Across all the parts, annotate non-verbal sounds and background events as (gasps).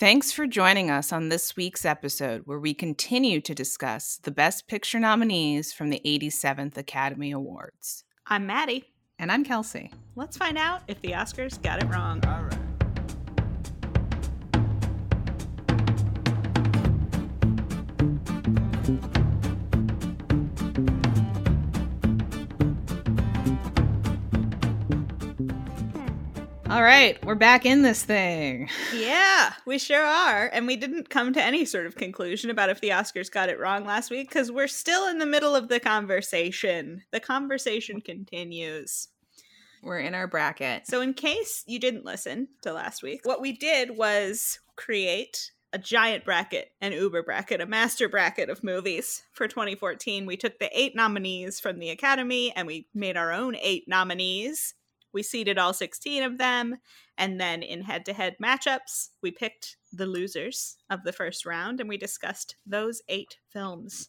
Thanks for joining us on this week's episode, where we continue to discuss the Best Picture nominees from the 87th Academy Awards. I'm Maddie. And I'm Kelsey. Let's find out if the Oscars got it wrong. All right. We're back in this thing. Yeah, we sure are. And we didn't come to any sort of conclusion about if the Oscars got it wrong last week because we're still in the middle of the conversation. The conversation continues. We're in our bracket. So, in case you didn't listen to last week, what we did was create a giant bracket, an Uber bracket, a master bracket of movies for 2014. We took the eight nominees from the Academy and we made our own eight nominees. We seeded all 16 of them. And then in head to head matchups, we picked the losers of the first round and we discussed those eight films,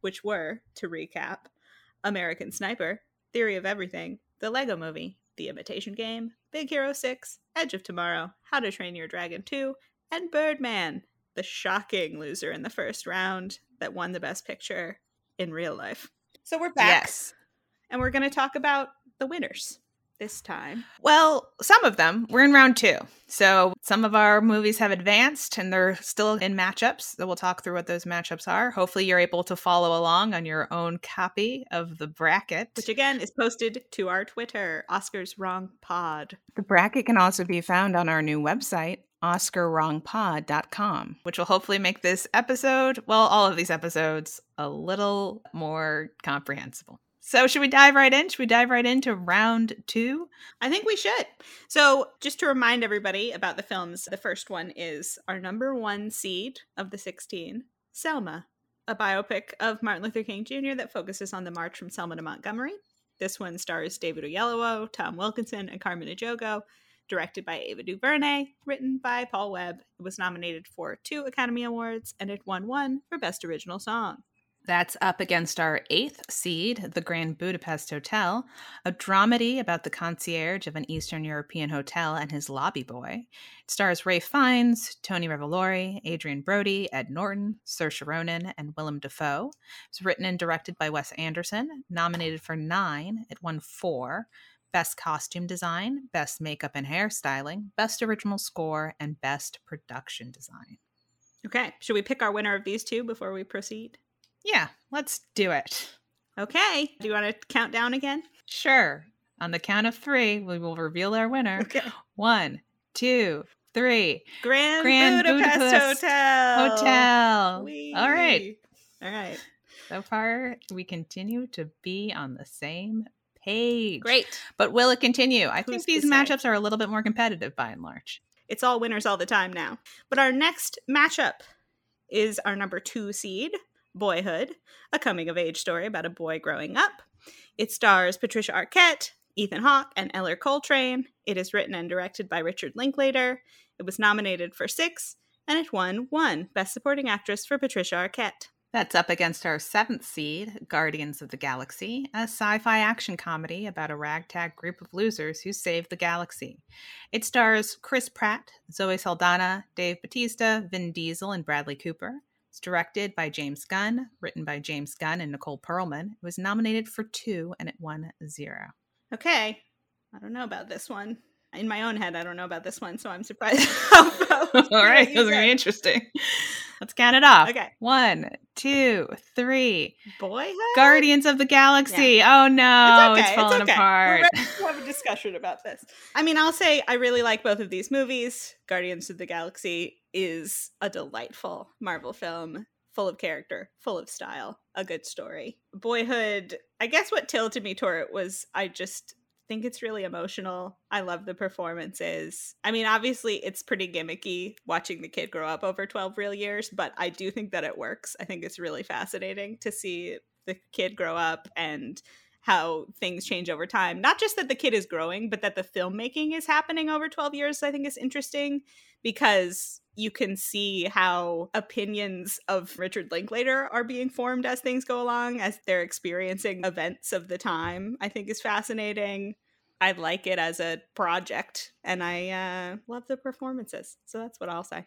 which were, to recap, American Sniper, Theory of Everything, The Lego Movie, The Imitation Game, Big Hero 6, Edge of Tomorrow, How to Train Your Dragon 2, and Birdman, the shocking loser in the first round that won the Best Picture in real life. So we're back. Yes. And we're going to talk about the winners this time. Well, some of them. We're in round two. So some of our movies have advanced and they're still in matchups. So we'll talk through what those matchups are. Hopefully, you're able to follow along on your own copy of the bracket. Which again is posted to our Twitter, Oscars Wrong Pod. The bracket can also be found on our new website, OscarWrongPod.com, which will hopefully make this episode, well, all of these episodes, a little more comprehensible. So, should we dive right in? Should we dive right into round two? I think we should. So, just to remind everybody about the films, the first one is our number one seed of the 16, Selma, a biopic of Martin Luther King Jr. that focuses on the march from Selma to Montgomery. This one stars David Oyelowo, Tom Wilkinson, and Carmen Ejogo, directed by Ava DuVernay, written by Paul Webb. It was nominated for two Academy Awards, and it won one for Best Original Song. That's up against our eighth seed, The Grand Budapest Hotel, a dramedy about the concierge of an Eastern European hotel and his lobby boy. It stars Ray Fiennes, Tony Revolori, Adrien Brody, Ed Norton, Saoirse Ronan, and Willem Dafoe. It's written and directed by Wes Anderson, nominated for nine. It won four. Best Costume Design, Best Makeup and Hairstyling, Best Original Score, and Best Production Design. Okay, should we pick our winner of these two before we proceed? Yeah, let's do it. Okay. Do you want to count down again? Sure. On the count of three, we will reveal our winner. (laughs) Okay. One, two, three. Grand, Grand Budapest, Budapest Hotel. Hotel. All right. All right. So far, we continue to be on the same page. Great. But will it continue? I Who's think these say? matchups are a little bit more competitive by and large. It's all winners all the time now. But our next matchup is our number two seed, Boyhood, a coming of age story about a boy growing up. It stars Patricia Arquette, Ethan Hawke, and Ellar Coltrane. It is written and directed by Richard Linklater. It was nominated for six, and it won one Best Supporting Actress for Patricia Arquette. That's up against our seventh seed, Guardians of the Galaxy, a sci fi action comedy about a ragtag group of losers who save the galaxy. It stars Chris Pratt, Zoe Saldana, Dave Bautista, Vin Diesel, and Bradley Cooper. It's directed by James Gunn, written by James Gunn and Nicole Perlman. It was nominated for two and it won zero. Okay. I don't know about this one. In my own head, I don't know about this one, so I'm surprised. (laughs) (laughs) All right, what this you is going to be said. interesting. Let's count it off. Okay. One, two, three. Boyhood? Guardians of the Galaxy. Oh no, it's, falling okay. apart. To have a discussion about this. I mean, I'll say I really like both of these movies. Guardians of the Galaxy is a delightful Marvel film, full of character, full of style, a good story. Boyhood, I guess what tilted me toward it was I just think it's really emotional. I love the performances. I mean, obviously, it's pretty gimmicky watching the kid grow up over 12 real years, but I do think that it works. I think it's really fascinating to see the kid grow up and how things change over time. Not just that the kid is growing, but that the filmmaking is happening over 12 years, I think is interesting because you can see how opinions of Richard Linklater are being formed as things go along, as they're experiencing events of the time, I think is fascinating. I like it as a project and I uh, love the performances. So that's what I'll say.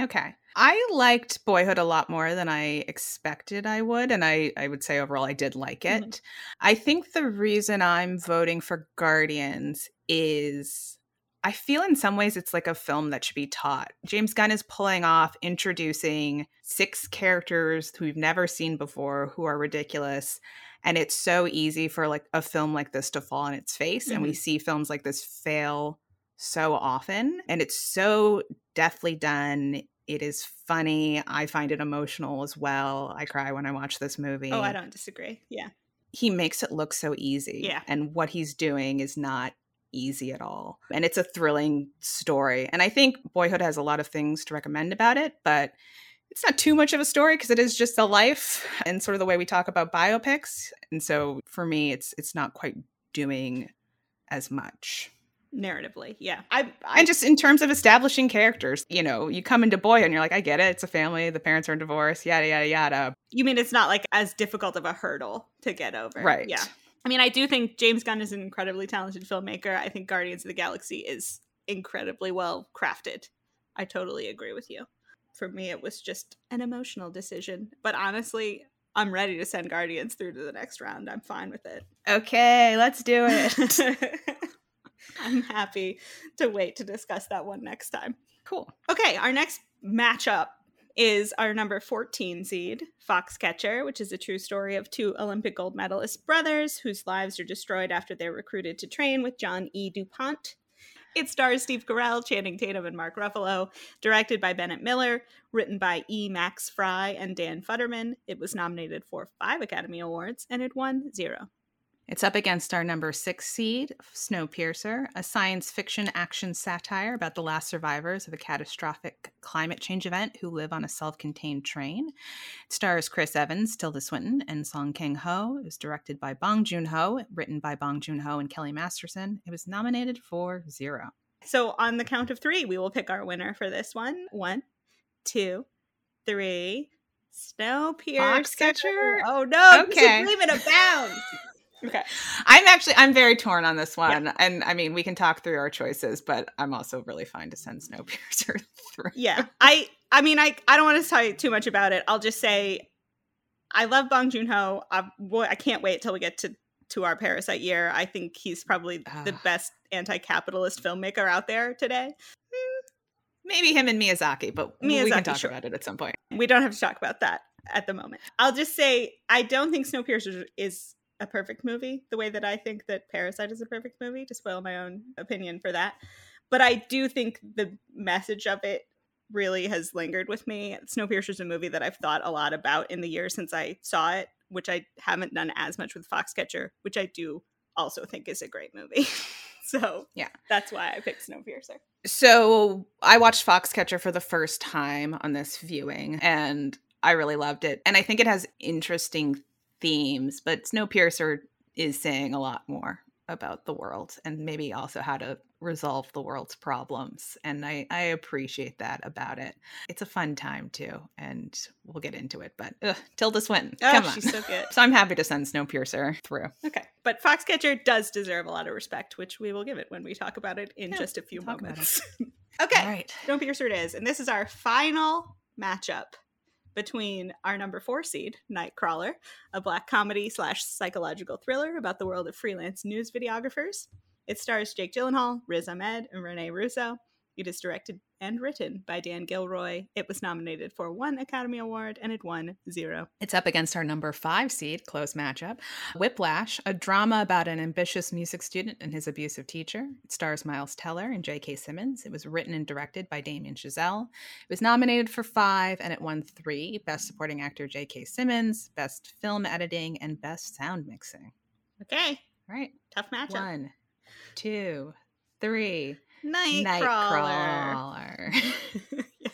Okay. I liked Boyhood a lot more than I expected I would. And I, I would say overall, I did like it. Mm-hmm. I think the reason I'm voting for Guardians is I feel in some ways it's like a film that should be taught. James Gunn is pulling off introducing six characters who we've never seen before who are ridiculous. And it's so easy for like a film like this to fall on its face. Mm-hmm. And we mm-hmm. see films like this fail so often. And it's so deftly done. It is funny. I find it emotional as well. I cry when I watch this movie. Oh, I don't disagree. Yeah. He makes it look so easy. Yeah. And what he's doing is not easy at all. And it's a thrilling story. And I think Boyhood has a lot of things to recommend about it, but it's not too much of a story because it is just a life (laughs) and sort of the way we talk about biopics. And so for me it's it's not quite doing as much narratively yeah I, I, and just in terms of establishing characters you know you come into boy and you're like i get it it's a family the parents are in divorce yada yada yada you mean it's not like as difficult of a hurdle to get over right yeah I mean, I do think James Gunn is an incredibly talented filmmaker. I think Guardians of the Galaxy is incredibly well crafted. I totally agree with you. For me, it was just an emotional decision. But honestly, I'm ready to send Guardians through to the next round. I'm fine with it. Okay, let's do it. (laughs) (laughs) I'm happy to wait to discuss that one next time. Cool. Okay, our next matchup is our number 14 seed, Foxcatcher, which is a true story of two Olympic gold medalist brothers whose lives are destroyed after they're recruited to train with John E. DuPont. It stars Steve Carell, Channing Tatum, and Mark Ruffalo. Directed by Bennett Miller, written by E. Max Frye and Dan Futterman. It was nominated for five Academy Awards and it won zero. It's up against our number six seed, Snowpiercer, a science fiction action satire about the last survivors of a catastrophic climate change event who live on a self contained train. It stars Chris Evans, Tilda Swinton, and Song Kang Ho. It was directed by Bong Joon Ho, written by Bong Joon Ho and Kelly Masterson. It was nominated for zero. So, on the count of three, we will pick our winner for this one. One, two, three. Snowpiercer. Oh no! Okay. Disagreement abounds. (laughs) Okay. I'm actually I'm very torn on this one. Yeah. And I mean, we can talk through our choices, but I'm also really fine to send Snowpiercer (laughs) through. Yeah. I I mean, I I don't want to tell you too much about it. I'll just say I love Bong Joon-ho. I, I can't wait till we get to to our Parasite year. I think he's probably the best anti-capitalist filmmaker out there today. Hmm, maybe him and Miyazaki, but Miyazaki, we can talk sure. about it at some point. We don't have to talk about that at the moment. I'll just say I don't think Snowpiercer is a perfect movie the way that I think that Parasite is a perfect movie, to spoil my own opinion for that. But I do think the message of it really has lingered with me. Snowpiercer is a movie that I've thought a lot about in the years since I saw it, which I haven't done as much with Foxcatcher, which I do also think is a great movie. (laughs) so yeah, that's why I picked Snowpiercer. So I watched Foxcatcher for the first time on this viewing, and I really loved it. And I think it has interesting themes, but Snowpiercer is saying a lot more about the world and maybe also how to resolve the world's problems. And I, I appreciate that about it. It's a fun time too, and we'll get into it. But ugh, Tilda Swinton, oh, come on, she's so good. (laughs) so I'm happy to send Snowpiercer through. Okay, but Foxcatcher does deserve a lot of respect, which we will give it when we talk about it in yeah, just a few moments. (laughs) okay, All right. Snowpiercer it is, and this is our final matchup between our number four seed, Nightcrawler, a black comedy slash psychological thriller about the world of freelance news videographers. It stars Jake Gyllenhaal, Riz Ahmed, and Rene Russo. It is directed and written by Dan Gilroy. It was nominated for one Academy Award and it won zero. It's up against our number five seed, close matchup, Whiplash, a drama about an ambitious music student and his abusive teacher. It stars Miles Teller and J.K. Simmons. It was written and directed by Damien Chazelle. It was nominated for five and it won three Best Supporting Actor J.K. Simmons, Best Film Editing, and Best Sound Mixing. Okay. All right. Tough matchup. One, two, three. Nightcrawler. Nightcrawler. (laughs) yeah.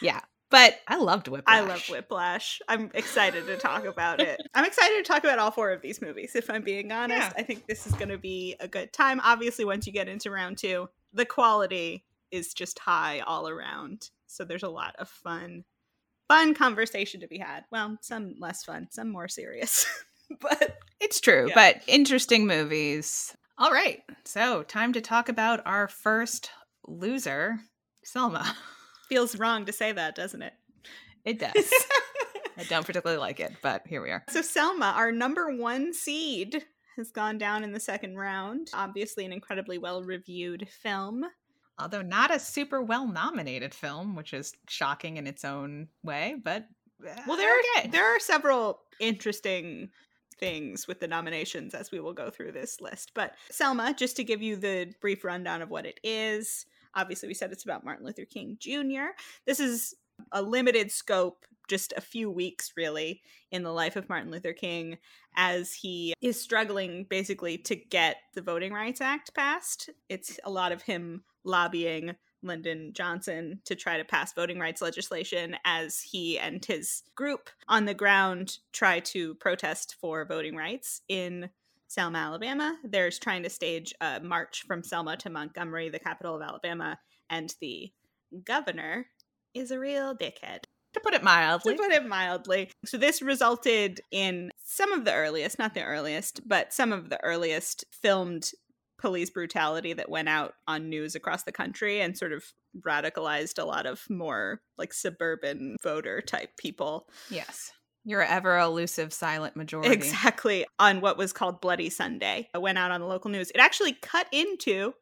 yeah. But I loved Whiplash. I love Whiplash. I'm excited to talk about it. (laughs) I'm excited to talk about all four of these movies, if I'm being honest. Yeah. I think this is going to be a good time. Obviously, once you get into round two, the quality is just high all around. So there's a lot of fun, fun conversation to be had. Well, some less fun, some more serious. (laughs) but it's true. Yeah. But interesting movies. All right. So, time to talk about our first loser, Selma. (laughs) Feels wrong to say that, doesn't it? It does. (laughs) I don't particularly like it, but here we are. So Selma, our number one seed, has gone down in the second round. Obviously, an incredibly well reviewed film. Although not a super well nominated film, which is shocking in its own way, but well, there eh, okay. are there are several interesting things with the nominations as we will go through this list. But Selma, just to give you the brief rundown of what it is. Obviously, we said it's about Martin Luther King Jr. This is a limited scope, just a few weeks really, in the life of Martin Luther King as he is struggling basically to get the Voting Rights Act passed. It's a lot of him lobbying Lyndon Johnson to try to pass voting rights legislation as he and his group on the ground try to protest for voting rights in Selma, Alabama. There's trying to stage a march from Selma to Montgomery, the capital of Alabama, and the governor is a real dickhead. To put it mildly. To put it mildly. So, this resulted in some of the earliest, not the earliest, but some of the earliest filmed police brutality that went out on news across the country and sort of radicalized a lot of more like suburban voter type people. Yes. Your ever elusive silent majority. Exactly. On what was called Bloody Sunday. It went out on the local news. It actually cut into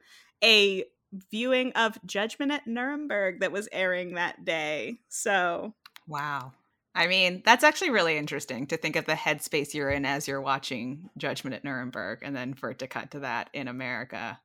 a viewing of Judgment at Nuremberg that was airing that day. So, wow. I mean, that's actually really interesting to think of the headspace you're in as you're watching Judgment at Nuremberg and then for it to cut to that in America.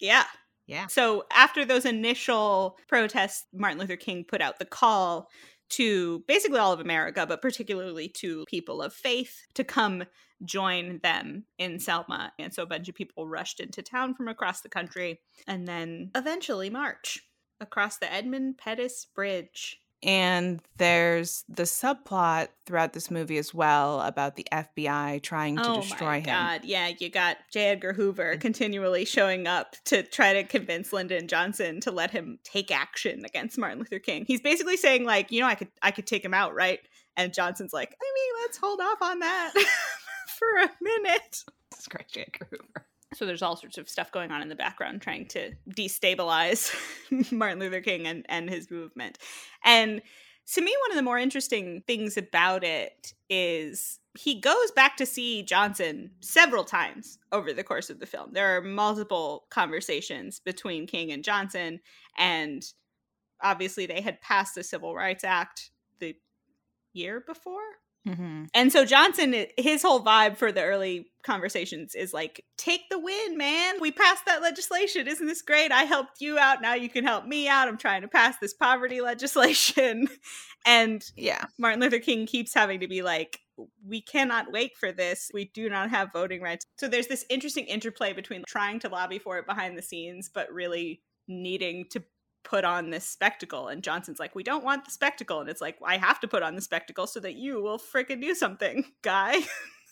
Yeah. Yeah. So after those initial protests, Martin Luther King put out the call to basically all of America, but particularly to people of faith to come join them in Selma. And so a bunch of people rushed into town from across the country and then eventually march across the Edmund Pettus Bridge and there's the subplot throughout this movie as well about the FBI trying to oh destroy him. God, yeah, you got J. Edgar Hoover mm. continually showing up to try to convince Lyndon Johnson to let him take action against Martin Luther King. He's basically saying like, you know, I could I could take him out, right? And Johnson's like, I mean, let's hold off on that (laughs) for a minute. It's great, J. Edgar Hoover. So there's all sorts of stuff going on in the background trying to destabilize (laughs) Martin Luther King and, and his movement. And to me, one of the more interesting things about it is he goes back to see Johnson several times over the course of the film. There are multiple conversations between King and Johnson, and obviously they had passed the Civil Rights Act the year before Mm-hmm. And so Johnson, his whole vibe for the early conversations is like, take the win, man. We passed that legislation. Isn't this great? I helped you out. Now you can help me out. I'm trying to pass this poverty (laughs) legislation. and yeah, Martin Luther King keeps having to be like, we cannot wait for this. We do not have voting rights. So there's this interesting interplay between trying to lobby for it behind the scenes, but really needing to put on this spectacle. And johnson's like we don't want the spectacle. And it's like i have to put on the spectacle so that you will freaking do something (laughs) guy.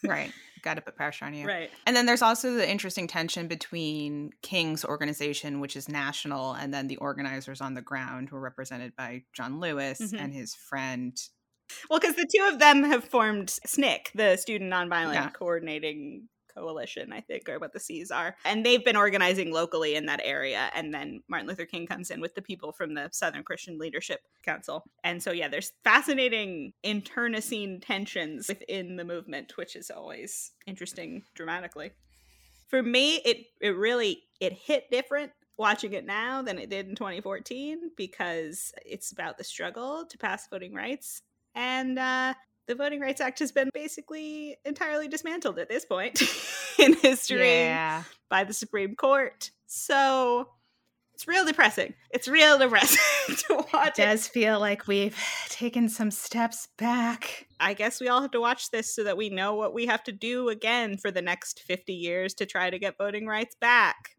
Right. Got to put pressure on you. Right. And then there's also the interesting tension between king's organization which is national and then the organizers on the ground who are represented by john lewis mm-hmm. and his friend well, because the two of them have formed SNCC, the Student Nonviolent yeah. Coordinating Coalition, I think, or what the C's are. And they've been organizing locally in that area. And then Martin Luther King comes in with the people from the Southern Christian Leadership Council. And so, yeah, there's fascinating internecine tensions within the movement, which is always interesting dramatically. For me, it it really it hit different watching it now than it did in 2014 because it's about the struggle to pass voting rights and uh, the Voting Rights Act has been basically entirely dismantled at this point (laughs) in history yeah. by the Supreme Court. So it's real depressing. It's real depressing (laughs) to watch. It does it. feel like we've (sighs) taken some steps back. I guess we all have to watch this so that we know what we have to do again for the next 50 years to try to get voting rights back.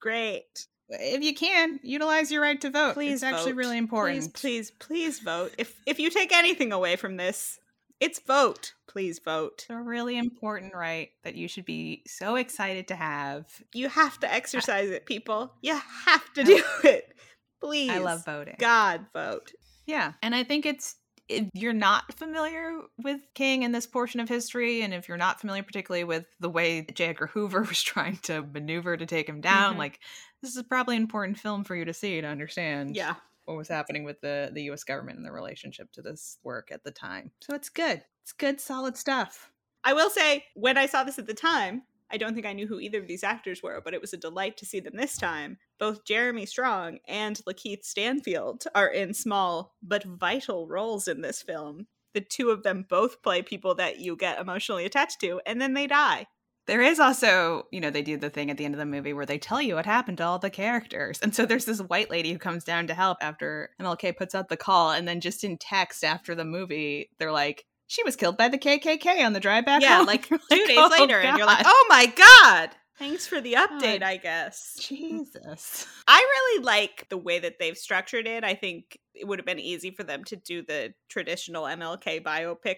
Great if you can utilize your right to vote please it's vote. actually really important please please please vote if if you take anything away from this it's vote. Please vote. It's a really important right that you should be so excited to have. You have to exercise it, people. You have to do (laughs) it. Please. I love voting. God, vote. Yeah. And I think it's if you're not familiar with King in this portion of history, and if you're not familiar particularly with the way J. Edgar Hoover (laughs) was trying to maneuver to take him down, mm-hmm. like this is probably an important film for you to see to understand. Yeah what was happening with the the U.S. government and the relationship to this work at the time. So it's good. It's good, solid stuff. I will say, when I saw this at the time, I don't think I knew who either of these actors were, but it was a delight to see them this time. Both Jeremy Strong and Lakeith Stanfield are in small but vital roles in this film. The two of them both play people that you get emotionally attached to, and then they die. There is also, you know, they do the thing at the end of the movie where they tell you what happened to all the characters. And so there's this white lady who comes down to help after MLK puts out the call. And then just in text after the movie, they're like, she was killed by the KKK on the drive back Yeah, home. like (laughs) two days "Oh, later, and you're like, oh my god! Thanks for the oh update, God. I guess. Jesus. (laughs) I really like the way that they've structured it. I think it would have been easy for them to do the traditional MLK biopic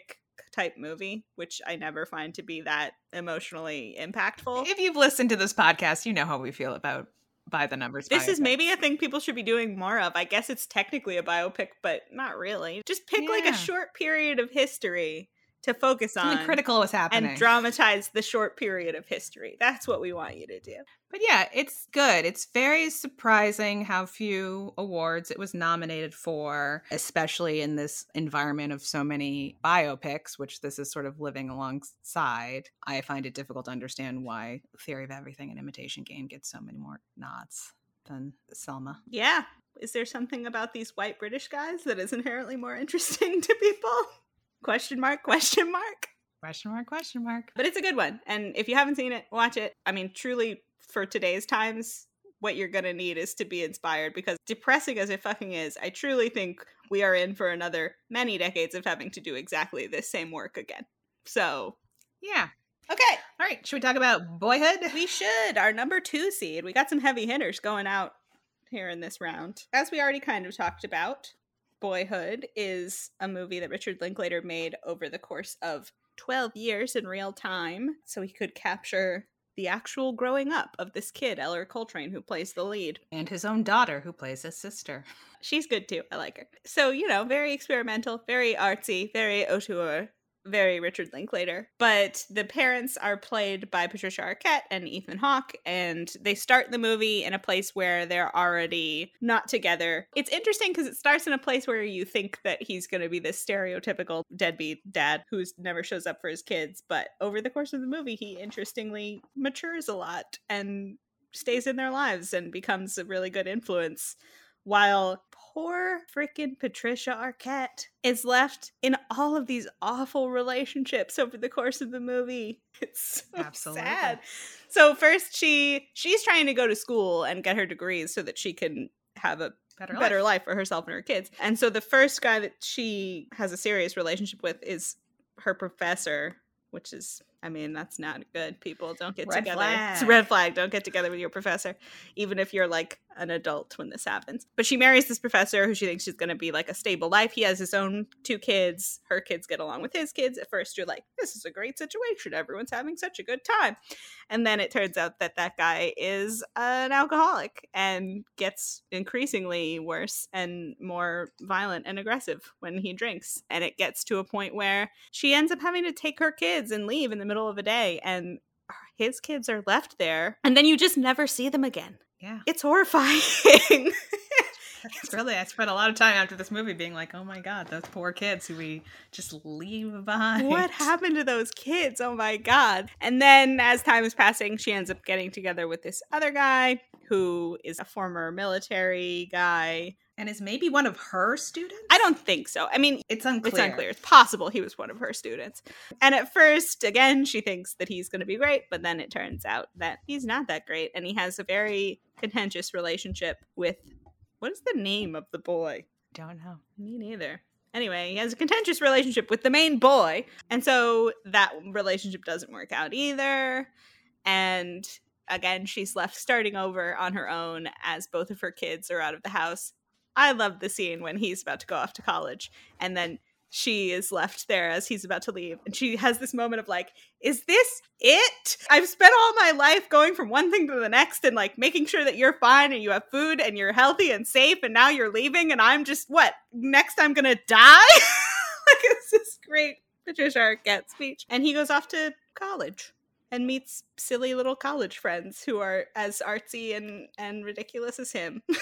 type movie, which I never find to be that emotionally impactful. If you've listened to this podcast, you know how we feel about by the numbers. This is maybe a thing people should be doing more of. I guess it's technically a biopic, but not really. Just pick like a short period of history to focus on something critical was happening. and dramatize the short period of history. That's what we want you to do. But yeah, it's good. It's very surprising how few awards it was nominated for, especially in this environment of so many biopics, which this is sort of living alongside. I find it difficult to understand why Theory of Everything and Imitation Game gets so many more nods than Selma. Yeah. Is there something about these white British guys that is inherently more interesting to people? Question mark, question mark. Question mark, question mark. But it's a good one. And if you haven't seen it, watch it. I mean, truly, for today's times, what you're going to need is to be inspired because depressing as it fucking is, I truly think we are in for another many decades of having to do exactly this same work again. So, Yeah. okay, All right. Should we talk about Boyhood? we should. Our number two seed. We got some heavy hitters going out here in this round. As we already kind of talked about, Boyhood is a movie that Richard Linklater made over the course of 12 years in real time so he could capture the actual growing up of this kid, Ellar Coltrane, who plays the lead. And his own daughter, who plays his sister. She's good too. I like her. So, you know, very experimental, very artsy, very auteur, very Richard Linklater. But the parents are played by Patricia Arquette and Ethan Hawke, and they start the movie in a place where they're already not together. It's interesting because it starts in a place where you think that he's going to be this stereotypical deadbeat dad who never shows up for his kids. But over the course of the movie, he interestingly matures a lot and stays in their lives and becomes a really good influence while poor freaking Patricia Arquette is left in all of these awful relationships over the course of the movie. (laughs) It's so Absolutely. sad. So first she she's trying to go to school and get her degrees so that she can have a Better, better life. life for herself and her kids. And so the first guy that she has a serious relationship with is her professor, which is I mean, that's not good. People don't get Red together. It's a red flag. Don't get together with your professor, even if you're like an adult when this happens. But she marries this professor who she thinks she's going to be like a stable life. He has his own two kids. Her kids get along with his kids. At first, you're like, this is a great situation. Everyone's having such a good time. And then it turns out that that guy is an alcoholic and gets increasingly worse and more violent and aggressive when he drinks. And it gets to a point where she ends up having to take her kids and leave in the middle of a day. And his kids are left there. And then you just never see them again. Yeah. It's horrifying. (laughs) It's really, I spent a lot of time after this movie being like, oh my God, those poor kids who we just leave behind. what (laughs) happened to those kids? Oh my god. And then as time is passing, she ends up getting together with this other guy who is a former military guy. And is maybe one of her students? I don't think so. I mean, It's unclear. it's unclear. It's possible he was one of her students. And at first, again, she thinks that he's going to be great, but then it turns out that he's not that great. And he has a very contentious relationship with what is the name of the boy? Don't know. Me neither. Anyway, he has a contentious relationship with the main boy. And so that relationship doesn't work out either. And again, she's left starting over on her own as both of her kids are out of the house. I love the scene when he's about to go off to college and then she is left there as he's about to leave. And she has this moment of like, is this it? I've spent all my life going from one thing to the next and like making sure that you're fine and you have food and you're healthy and safe. And now you're leaving and I'm just, what? Next I'm gonna die? (laughs) like, it's this great Patricia Arquette speech. And he goes off to college and meets silly little college friends who are as artsy and, and ridiculous as him. (laughs)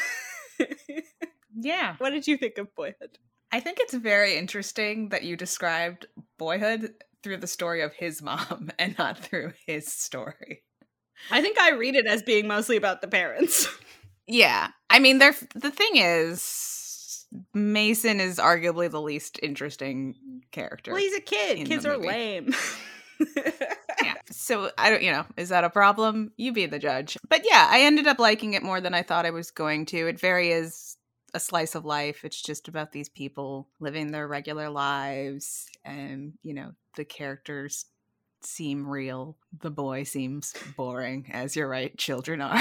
Yeah. What did you think of Boyhood? I think it's very interesting that you described Boyhood through the story of his mom (laughs) and not through his story. I think I read it as being mostly about the parents. (laughs) Yeah. I mean, they're, the thing is, Mason is arguably the least interesting character. well, he's a kid. Kids are lame. (laughs) yeah. So I don't, you know, is that a problem? You be the judge. But yeah, I ended up liking it more than I thought I was going to. It very is a slice of life. It's just about these people living their regular lives, and you know, the characters seem real. The boy seems boring, as you're right, children are.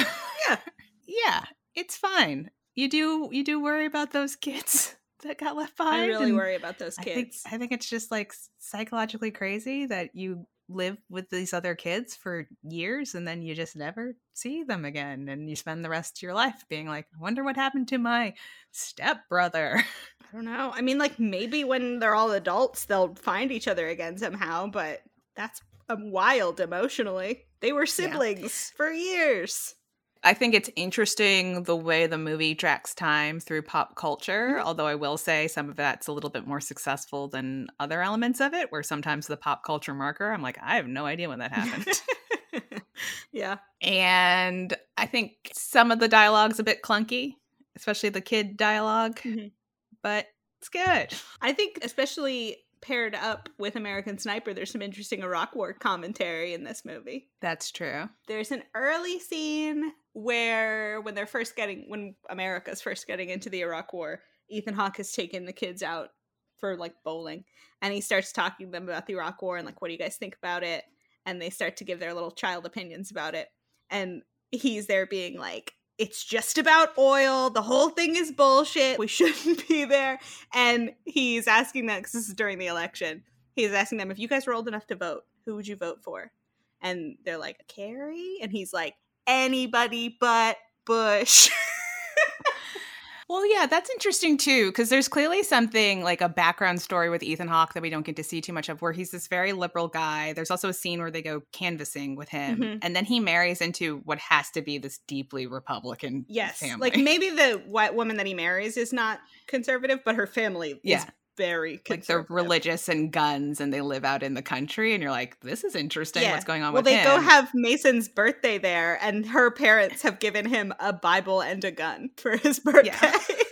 Yeah. (laughs) yeah, it's fine. You do you do worry about those kids (laughs) that got left behind. I really worry about those I think kids. I think it's just like psychologically crazy that you live with these other kids for years and then you just never see them again and you spend the rest of your life being like, I wonder what happened to my stepbrother. (laughs) I don't know. I mean, like maybe when they're all adults, they'll find each other again somehow, but that's um, wild emotionally. They were siblings for years. I think it's interesting the way the movie tracks time through pop culture, although I will say some of that's a little bit more successful than other elements of it, where sometimes the pop culture marker, I'm like, I have no idea when that happened. (laughs) yeah. and I think some of the dialogue's a bit clunky, especially the kid dialog Mhm. but it's good. I think, especially paired up with American Sniper, there's some interesting Iraq War commentary in this movie. That's true. There's an early scene where, when they're first getting, when America's first getting into the Iraq War, Ethan Hawke has taken the kids out for like bowling, and he starts talking to them about the Iraq War and like, what do you guys think about it? And they start to give their little child opinions about it, and he's there being like. It's just about oil. The whole thing is bullshit. We (laughs) shouldn't be there. And he's asking them because this is during the election. He's asking them if you guys were old enough to vote, who would you vote for? and they're like Kerry, and he's like anybody but Bush. (laughs) Well, yeah, that's interesting too, because there's clearly something like a background story with Ethan Hawke that we don't get to see too much of, where he's this very liberal guy. There's also a scene where they go canvassing with him, Mhm. and then he marries into what has to be this deeply Republican yes, family. like maybe the white woman that he marries is not conservative, but her family is Yeah. Very like they're religious and guns, and they live out in the country, and you're like, this is interesting. Yeah. What's going on Well, they him? go have Mason's birthday there, and her parents have given him a Bible and a gun for his birthday. (laughs)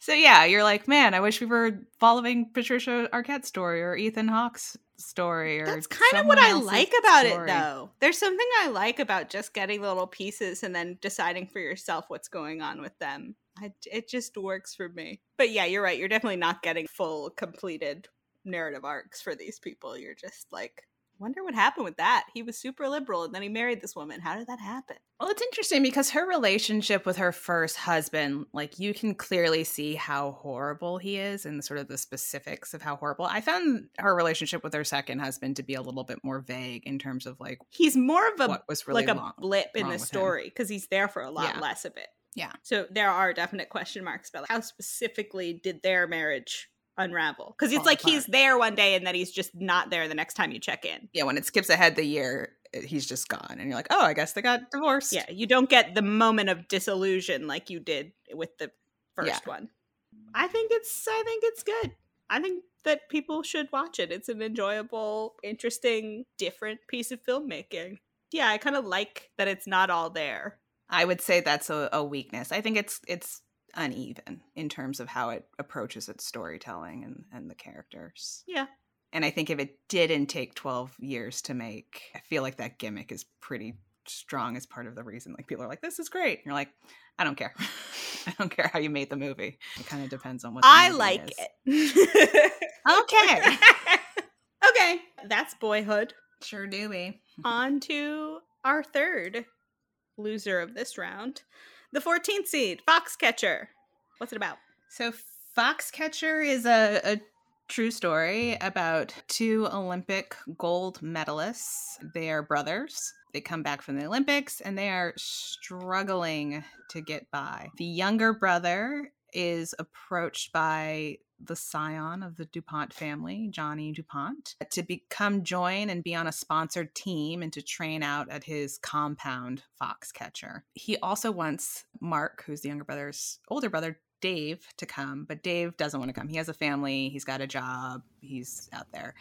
So yeah, you're like, man, I wish we were following Patricia Arquette's story or Ethan Hawke's story or That's kind of what I like about story. it, though. There's something I like about just getting little pieces and then deciding for yourself what's going on with them. I, it just works for me. But yeah, you're right. You're definitely not getting full, completed narrative arcs for these people. You're just like, wonder what happened with that. He was super liberal and then he married this woman. How did that happen? Well, it's interesting because her relationship with her first husband, like you can clearly see how horrible he is and sort of the specifics of how horrible. I found her relationship with her second husband to be a little bit more vague in terms of like He's more of a what was really like a wrong. blip in the story because he's there for a lot Yeah. less of it. Yeah. So there are definite question marks about like, how specifically did their marriage unravel? Because it's Fall like apart. he's there one day and then he's just not there the next time you check in. Yeah, when it skips ahead the year, eh, he's just gone, and you're like, oh, I guess they got divorced. Yeah, you don't get the moment of disillusion like you did with the first Yeah. one. I think it's I think it's good. I think that people should watch it. It's an enjoyable, interesting, different piece of filmmaking. Yeah, I kind of like that it's not all there. I would say that's a, a weakness. I think it's it's uneven in terms of how it approaches its storytelling and, and the characters. Yeah. And I think if it didn't take 12 years to make, I feel like that gimmick is pretty strong as part of the reason. Like people are like, this is great. And you're like, I don't care. (laughs) I don't care how you made the movie. It kind of depends on what the I like is. it. (laughs) Okay. okay, that's Boyhood. Sure do we. (laughs) On to our third loser of this round, the 14th seed, Foxcatcher. What's it about? So Foxcatcher is a, a true story about two Olympic gold medalists. They are brothers. They come back from the Olympics and they are struggling to get by. The younger brother is approached by the scion of the DuPont family, Johnny DuPont, to become join and be on a sponsored team and to train out at his compound Foxcatcher. He also wants Mark, who's the younger brother's older brother, Dave to come, but Dave doesn't want to come. He has a family, he's got a job, he's out there.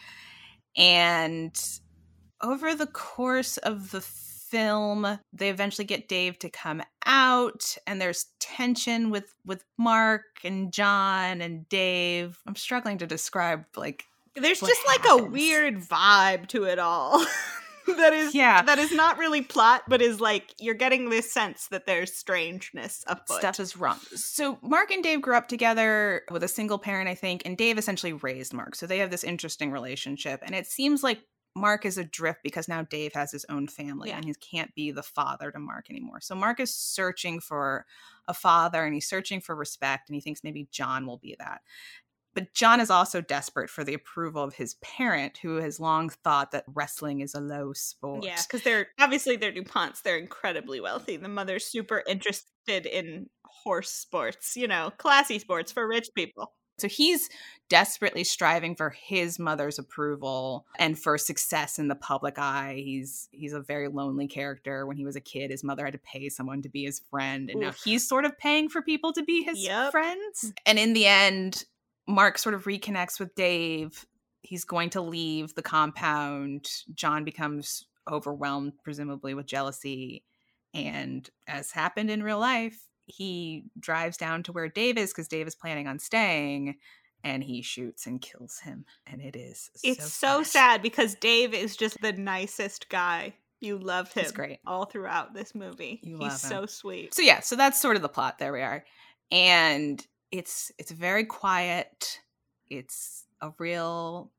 And over the course of the film, they eventually get Dave to come out and there's tension with with Mark and John and Dave. I'm struggling to describe like there's just like a weird vibe to it all. (laughs) that is Yeah. that is not really plot, but is like you're getting this sense that there's strangeness afoot. stuff is wrong. So Mark and Dave grew up together with a single parent, I think, and Dave essentially raised Mark. So they have this interesting relationship. And it seems like Mark is adrift because now Dave has his own family Yeah. and he can't be the father to Mark anymore. So Mark is searching for a father and he's searching for respect and he thinks maybe John will be that. But John is also desperate for the approval of his parent, who has long thought that wrestling is a low sport. Yeah, because they're obviously they're DuPonts. They're incredibly wealthy. The mother's super interested in horse sports, you know, classy sports for rich people. So he's desperately striving for his mother's approval and for success in the public eye. He's he's a very lonely character. When he was a kid, his mother had to pay someone to be his friend, and now he's sort of paying for people to be his Yep. friends. Mm. And in the end, Mark sort of reconnects with Dave. He's going to leave the compound. John becomes overwhelmed, presumably with jealousy. And as happened in real life, he drives down to where Dave is because Dave is planning on staying and he shoots and kills him. And it is It's so, sad because Dave is just the nicest guy. You love him He's great. all throughout this movie. You He's so sweet. So yeah, so that's sort of the plot. There we are. And it's it's very quiet. It's a real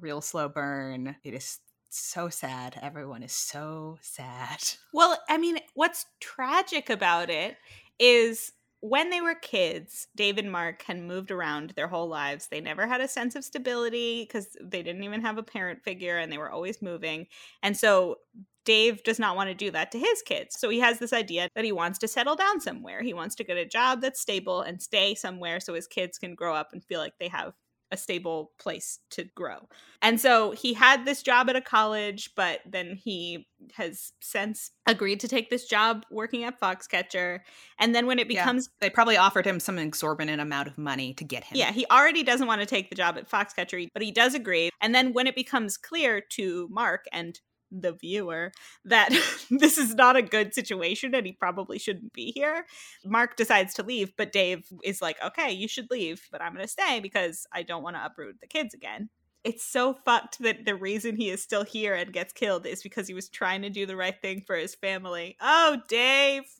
real slow burn. It is so sad. Everyone is so sad. (laughs) Well, I mean, what's tragic about it is when they were kids, Dave and Mark had moved around their whole lives. They never had a sense of stability because they didn't even have a parent figure and they were always moving. And so Dave does not want to do that to his kids. So he has this idea that he wants to settle down somewhere. He wants to get a job that's stable and stay somewhere so his kids can grow up and feel like they have a stable place to grow. And so he had this job at a college, but then he has since agreed to take this job working at Foxcatcher. And then when it Yeah. becomes They probably offered him some exorbitant amount of money to get him. yeah, he already doesn't want to take the job at Foxcatcher, but he does agree. And then when it becomes clear to Mark and the viewer that (laughs) this is not a good situation and he probably shouldn't be here, Mark decides to leave, but Dave is like, okay, you should leave, but I'm going to stay because I don't want to uproot the kids again. It's so fucked that the reason he is still here and gets killed is because he was trying to do the right thing for his family. Oh, Dave. (laughs)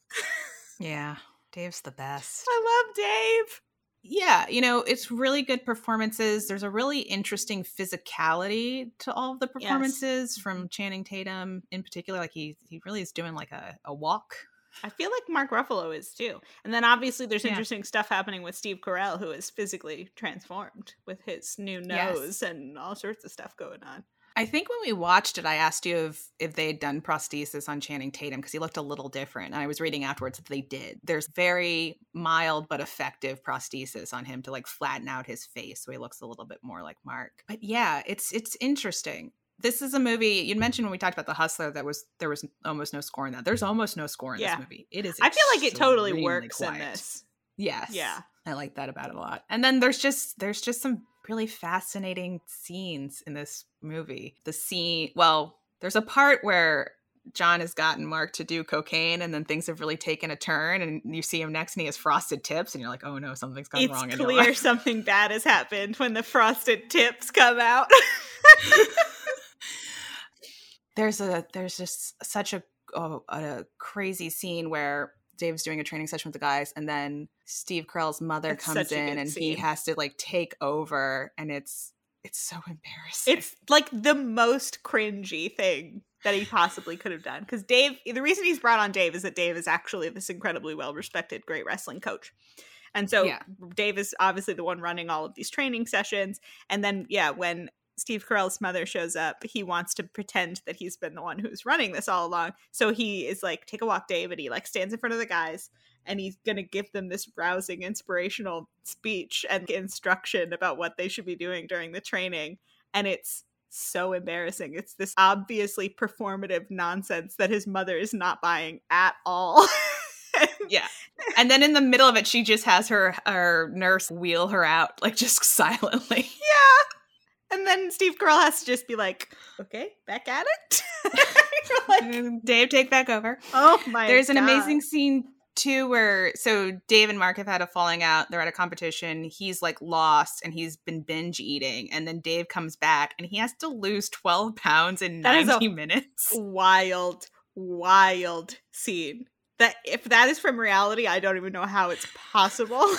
Yeah. Dave's the best. I love Dave. Yeah, you know, it's really good performances. There's a really interesting physicality to all of the performances mm-hmm. from Channing Tatum in particular. Like he he really is doing like a, a walk. I feel like Mark Ruffalo is too. And then obviously there's Yeah. interesting stuff happening with Steve Carell, who is physically transformed with his new Yes. nose and all sorts of stuff going on. I think when we watched it, I asked you if if they had done prosthesis on Channing Tatum because he looked a little different. And I was reading afterwards that they did. There's very mild but effective prosthesis on him to like flatten out his face so he looks a little bit more like Mark. But yeah, it's it's interesting. This is a movie you mentioned when we talked about the Hustler that was there was almost no score in that. There's almost no score in Yeah. this movie. It is. I feel like it totally works in this. Yes. Yeah. I like that about it a lot. And then there's just there's just some really fascinating scenes in this movie. The scene, well, there's a part where John has gotten Mark to do cocaine and then things have really taken a turn and you see him next and he has frosted tips and you're like, "Oh no, something's gone It's wrong in your clear life." something bad has happened when the frosted tips come out. (laughs) there's a there's just such a oh, a crazy scene where Dave's doing a training session with the guys, and then Steve Carell's mother It's comes in, and he has to like take over, and it's it's so (laughs) embarrassing. it's like the most cringy thing that he possibly could have done. Because Dave, the reason he's brought on Dave is that Dave is actually this incredibly well respected, great wrestling coach. And so Yeah. Dave is obviously the one running all of these training sessions. And then, yeah, when Steve Carell's mother shows up, he wants to pretend that he's been the one who's running this all along. So he is like, take a walk, Dave. And he like stands in front of the guys and he's going to give them this rousing, inspirational speech and instruction about what they should be doing during the training. And it's so embarrassing. It's this obviously performative nonsense that his mother is not buying at all. (laughs) yeah. And then in the middle of it, she just has her her nurse wheel her out, like just (laughs) silently. Yeah. And then Steve Carell has to just be like, okay, back at it. (laughs) like, mm-hmm. Dave, take back over. Oh my There's an God. amazing scene too where so Dave and Mark have had a falling out. They're at a competition. He's like lost and he's been binge eating. And then Dave comes back and he has to lose 12 pounds in That is a- 90 (laughs) minutes. wild, wild scene. That if that is from reality, I don't even know how it's possible. (laughs)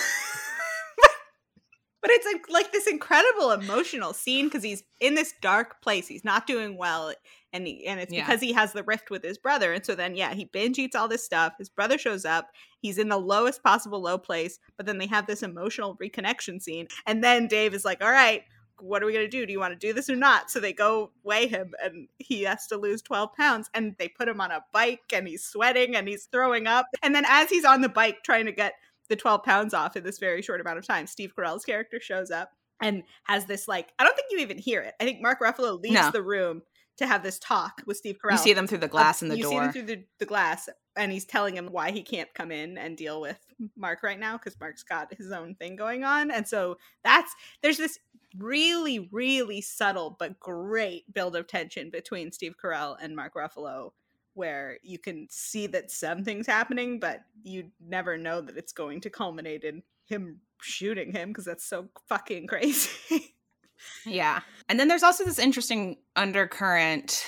but it's like, like this incredible emotional scene because he's in this dark place. He's not doing well, and he, and it's Yeah. because he has the rift with his brother. And so then, yeah, he binge eats all this stuff. His brother shows up. He's in the lowest possible low place. But then they have this emotional reconnection scene, and then Dave is like, "All right." what are we going to do? Do you want to do this or not? So they go weigh him and he has to lose 12 pounds and they put him on a bike and he's sweating and he's throwing up. And then as he's on the bike trying to get the 12 pounds off in this very short amount of time, Steve Carell's character shows up and has this like, I don't think you even hear it. I think Mark Ruffalo leaves No. the room to have this talk with Steve Carell. You see them through the uh, glass in the you door. You see them through the, the glass, and he's telling him why he can't come in and deal with Mark right now because Mark's got his own thing going on. And so that's there's this really, really subtle but great build of tension between Steve Carell and Mark Ruffalo, where you can see that something's happening, but you never know that it's going to culminate in him shooting him because that's so fucking crazy. (laughs) Yeah. And then there's also this interesting undercurrent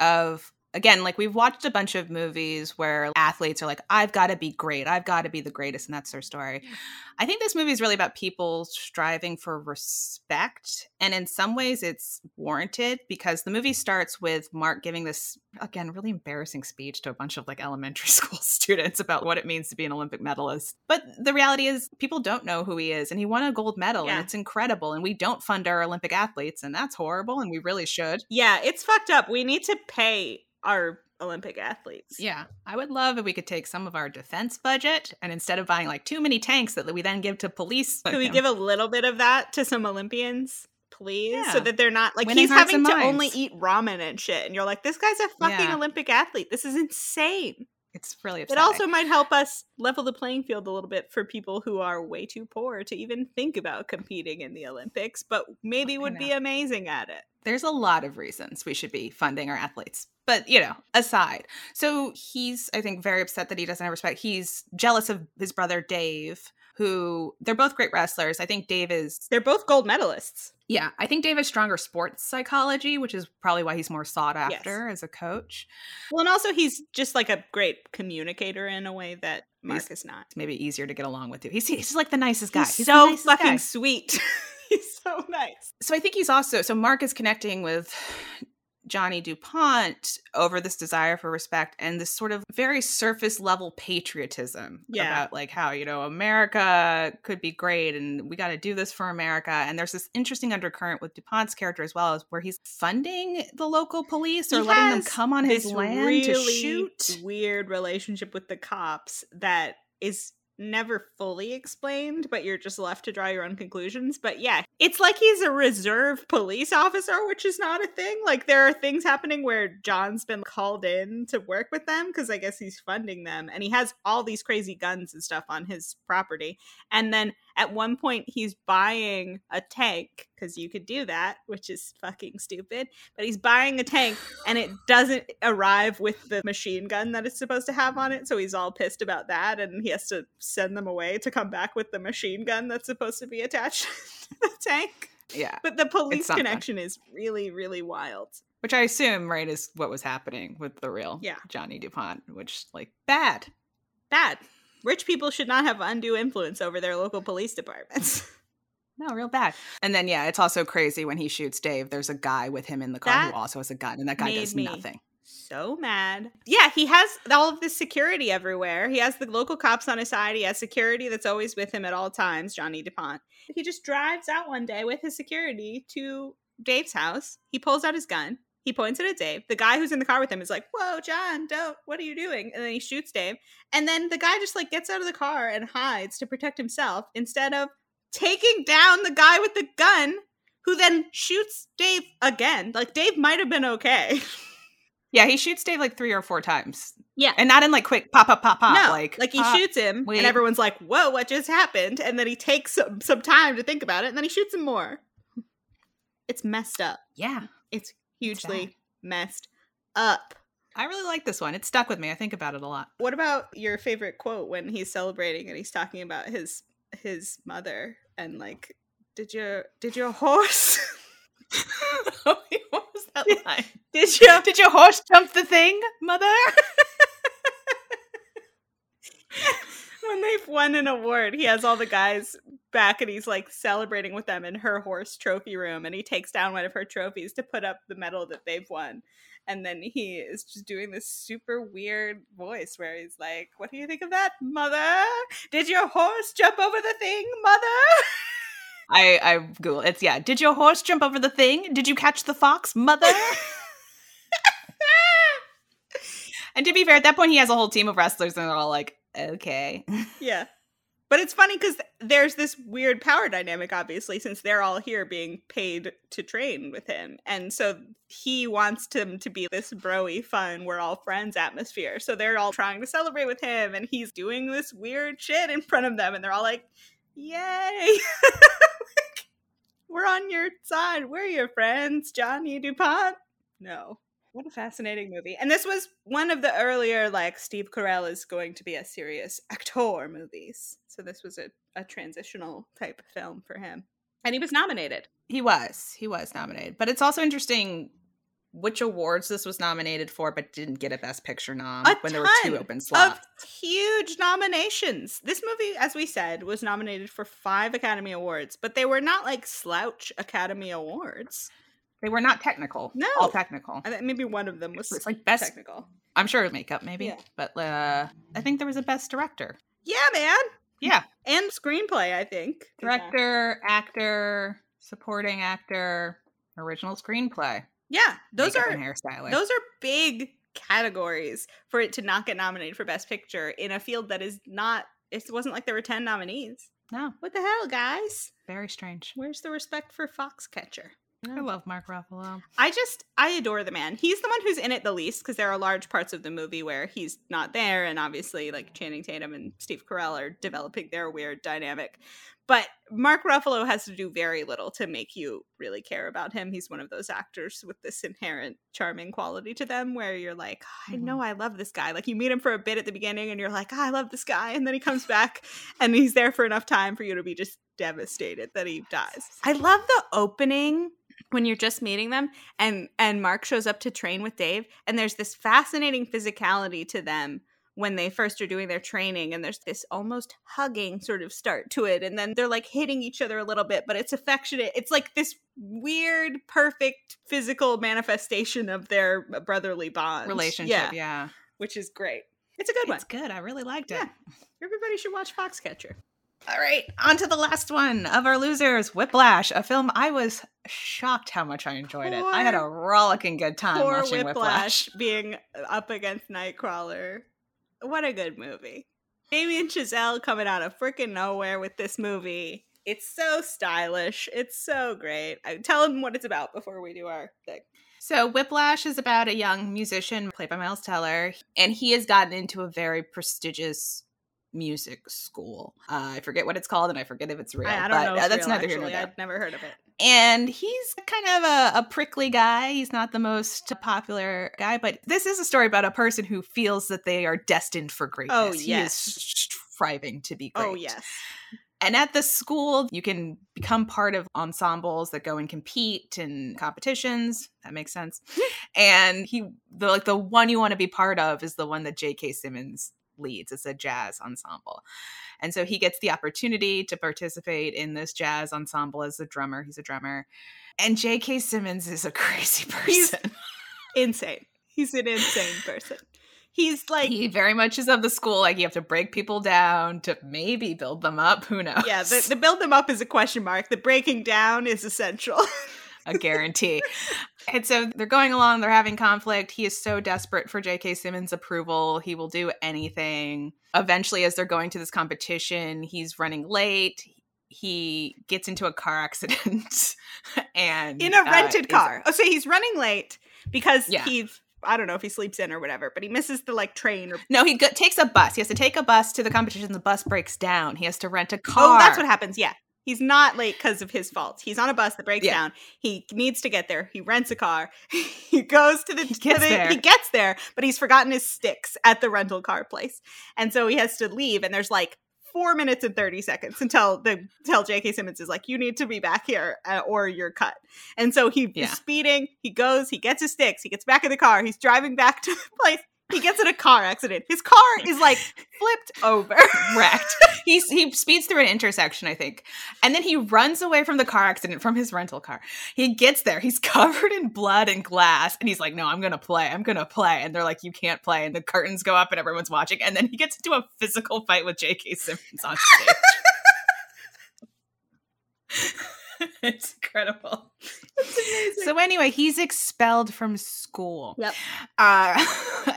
of again, like we've watched a bunch of movies where athletes are like, I've got to be great. I've got to be the greatest. And that's their story. I think this movie is really about people striving for respect. And in some ways, it's warranted because the movie starts with Mark giving this, again, really embarrassing speech to a bunch of like elementary (laughs) school students about what it means to be an Olympic medalist. But the reality is, people don't know who he is. And he won a gold medal Yeah. and it's incredible. And we don't fund our Olympic athletes. And that's horrible. And we really should. yeah, it's fucked up. We need to pay our Olympic athletes. Yeah, I would love if we could take some of our defense budget and instead of buying like too many tanks that we then give to police, Can we give a little bit of that to some Olympians, please? So that they're not like Winning he's having to only eat ramen and shit. And you're like, this guy's a fucking Yeah. Olympic athlete. This is insane. it's really It also might help us level the playing field a little bit for people who are way too poor to even think about competing in the Olympics, but maybe would be amazing at it. There's a lot of reasons we should be funding our athletes. But, you know, aside. So he's, I think, very upset that he doesn't have respect. He's jealous of his brother Dave, who they're both great wrestlers. I think Dave is, They're both gold medalists. yeah, I think Dave has stronger sports psychology, which is probably why he's more sought after as a coach. Well, and also he's just like a great communicator in a way that Mark is not. It's maybe easier to get along with too. He's, he's like the nicest guy. He's, He's, so fucking guy. sweet. (laughs) (laughs) he's so nice. so I think he's also so Mark is connecting with Johnny DuPont over this desire for respect and this sort of very surface level patriotism Yeah. about like how you know America could be great and we got to do this for America and there's this interesting undercurrent with DuPont's character as well as where he's funding the local police or He letting them come on his land really to shoot. weird relationship with the cops that is never fully explained, but you're just left to draw your own conclusions. But yeah, it's like he's a reserve police officer, which is not a thing. Like there are things happening where John's been called in to work with them because I guess he's funding them, and he has all these crazy guns and stuff on his property. And then at one point, he's buying a tank because you could do that, which is fucking stupid. But he's buying a tank (sighs) and it doesn't arrive with the machine gun that it's supposed to have on it. So he's all pissed about that and he has to send them away to come back with the machine gun that's supposed to be attached (laughs) to the tank. Yeah. But the police connection is really, really wild. Which I assume, right, is what was happening with the real Yeah. Johnny DuPont, which like bad. Bad. Rich people should not have undue influence over their local police departments. (laughs) No, real bad. And then yeah, it's also crazy when he shoots Dave. There's a guy with him in the car That who also has a gun, and that guy does nothing. so mad. Yeah, he has all of this security everywhere. He has the local cops on his side. He has security that's always with him at all times, Johnny DuPont. He just drives out one day with his security to Dave's house. He pulls out his gun. He points it at Dave. The guy who's in the car with him is like, Whoa, John, don't, what are you doing? And then he shoots Dave. And then the guy just like gets out of the car and hides to protect himself instead of taking down the guy with the gun who then shoots Dave again. Like, Dave might have been okay. (laughs) Yeah, he shoots Dave like three or four times. Yeah. And not in like quick pop, pop, pop, pop. no, like, like he pop. shoots him, wait. and everyone's like, "Whoa, what just happened?" And then he takes some, some time to think about it, and then he shoots him more. It's messed up. Yeah. It's. Hugely messed up. I really like this one. It stuck with me. I think about it a lot. What about your favorite quote when he's celebrating and he's talking about his his mother and like, did your did your horse (laughs) oh, what was that (laughs) line? did your Did your horse jump the thing, mother? (laughs) when they've won an award, he has all the guys back and he's like celebrating with them in her horse trophy room and he takes down one of her trophies to put up the medal that they've won. And then he is just doing this super weird voice where he's like, What do you think of that, mother? Did your horse jump over the thing, mother? (laughs) I I Google it's yeah. Did your horse jump over the thing? Did you catch the fox, mother? (laughs) and to be fair, at that point he has a whole team of wrestlers and they're all like, okay. (laughs) yeah. But it's funny because there's this weird power dynamic, obviously, since they're all here being paid to train with him. And so he wants them to be this broy, fun, we're all friends atmosphere. So they're all trying to celebrate with him, and he's doing this weird shit in front of them, and they're all like, yay! (laughs) we're on your side. We're your friends, Johnny DuPont. No. What a fascinating movie. And this was one of the earlier, like, Steve Carell is going to be a serious actor movies. So this was a, a transitional type film for him. And he was nominated. He was. He was nominated. But it's also interesting which awards this was nominated for, but didn't get a Best Picture nom A when there were two open Of slots. huge nominations. This movie, as we said, was nominated for five Academy Awards, but they were not like slouch Academy Awards. They were not technical. No. All technical. I think maybe one of them was It's like best technical. I'm sure makeup maybe. Yeah. But uh I think there was a best director. Yeah, man. Yeah. And screenplay, I think. Director, actor, supporting actor, original screenplay. Yeah, those makeup are and hairstyling. those are big categories for it to not get nominated for best picture in a field that is not it wasn't like there were 10 nominees. no, What the hell, guys? very strange. Where's the respect for Foxcatcher? I love Mark Ruffalo. I just I adore the man. He's the one who's in it the least because there are large parts of the movie where he's not there, and obviously like Channing Tatum and Steve Carell are developing their weird dynamic. But Mark Ruffalo has to do very little to make you really care about him. He's one of those actors with this inherent charming quality to them where you're like, I know I love this guy. Like you meet him for a bit at the beginning and you're like, "Ah, I love this guy. And then he comes back and he's there for enough time for you to be just devastated that he dies. I love the opening when you're just meeting them and and Mark shows up to train with Dave and there's this fascinating physicality to them when they first are doing their training and there's this almost hugging sort of start to it and then they're like hitting each other a little bit but it's affectionate it's like this weird perfect physical manifestation of their uh, brotherly bond Relationship, yeah, yeah. which is great it's a good one It's good. I really liked it. Yeah. everybody should watch foxcatcher All right, on to the last one of our losers, Whiplash, a film I was shocked how much I enjoyed it. I had a rollicking good time poor watching whiplash, Whiplash. being up against nightcrawler what a good movie Damien Chazelle coming out of freaking nowhere with this movie. It's so stylish. It's so great. I tell them what it's about before we do our thing. So, Whiplash is about a young musician played by Miles Teller, and he has gotten into a very prestigious music school. Uh, I forget what it's called, and I forget if it's real. I, I don't but, know. uh, that's real, neither here nor there. I'd never heard of it. And he's kind of a, a prickly guy. He's not the most popular guy, but this is a story about a person who feels that they are destined for greatness. Oh, He yes. is striving to be great. Oh yes. And at the school, you can become part of ensembles that go and compete in competitions. That makes sense. (laughs) and he, the like the one you want to be part of is the one that J.K. Simmons leads. It's a jazz ensemble, and so he gets the opportunity to participate in this jazz ensemble as a drummer. He's a drummer, and J.K. Simmons is a (laughs) crazy He's- person. Insane. He's an insane person. He's like he very much is of the school. Like you have to break people down to maybe build them up. Who knows? yeah, the, the build them up is a question mark. The breaking down is essential. a guarantee. (laughs) and so they're going along, they're having conflict. He is so desperate for J.K. Simmons' approval. He will do anything. Eventually, as they're going to this competition, he's running late. He gets into a car accident (laughs) and in a uh, rented is- car. Oh, so he's running late because Yeah. he's I don't know if he sleeps in or whatever, but he misses the like train or No, he go- takes a bus. He has to take a bus to the competition. The bus breaks down. He has to rent a car. Oh, that's what happens. Yeah. He's not late because of his fault. He's on a bus that breaks Yeah. down. He needs to get there. He rents a car. (laughs) he goes to the He to gets the- there. He gets there, but he's forgotten his sticks at the rental car place. And so he has to leave and there's like 4 minutes and 30 seconds until the until JK Simmons is like you need to be back here uh, or you're cut. And so he's Yeah. speeding. He goes, he gets his sticks, he gets back in the car. He's driving back to (laughs) the place. He gets in a car accident. His car is like (laughs) flipped over. wrecked. (laughs) He's he speeds through an intersection, I think, and then he runs away from the car accident from his rental car. He gets there. He's (laughs) covered in blood and glass, and he's like, "No, I'm gonna play. I'm gonna play." And they're like, "You can't play." And the curtains go up, and everyone's watching. And then he gets into a physical fight with J.K. Simmons on stage. (laughs) it's incredible. So anyway, he's expelled from school. Yep. Uh,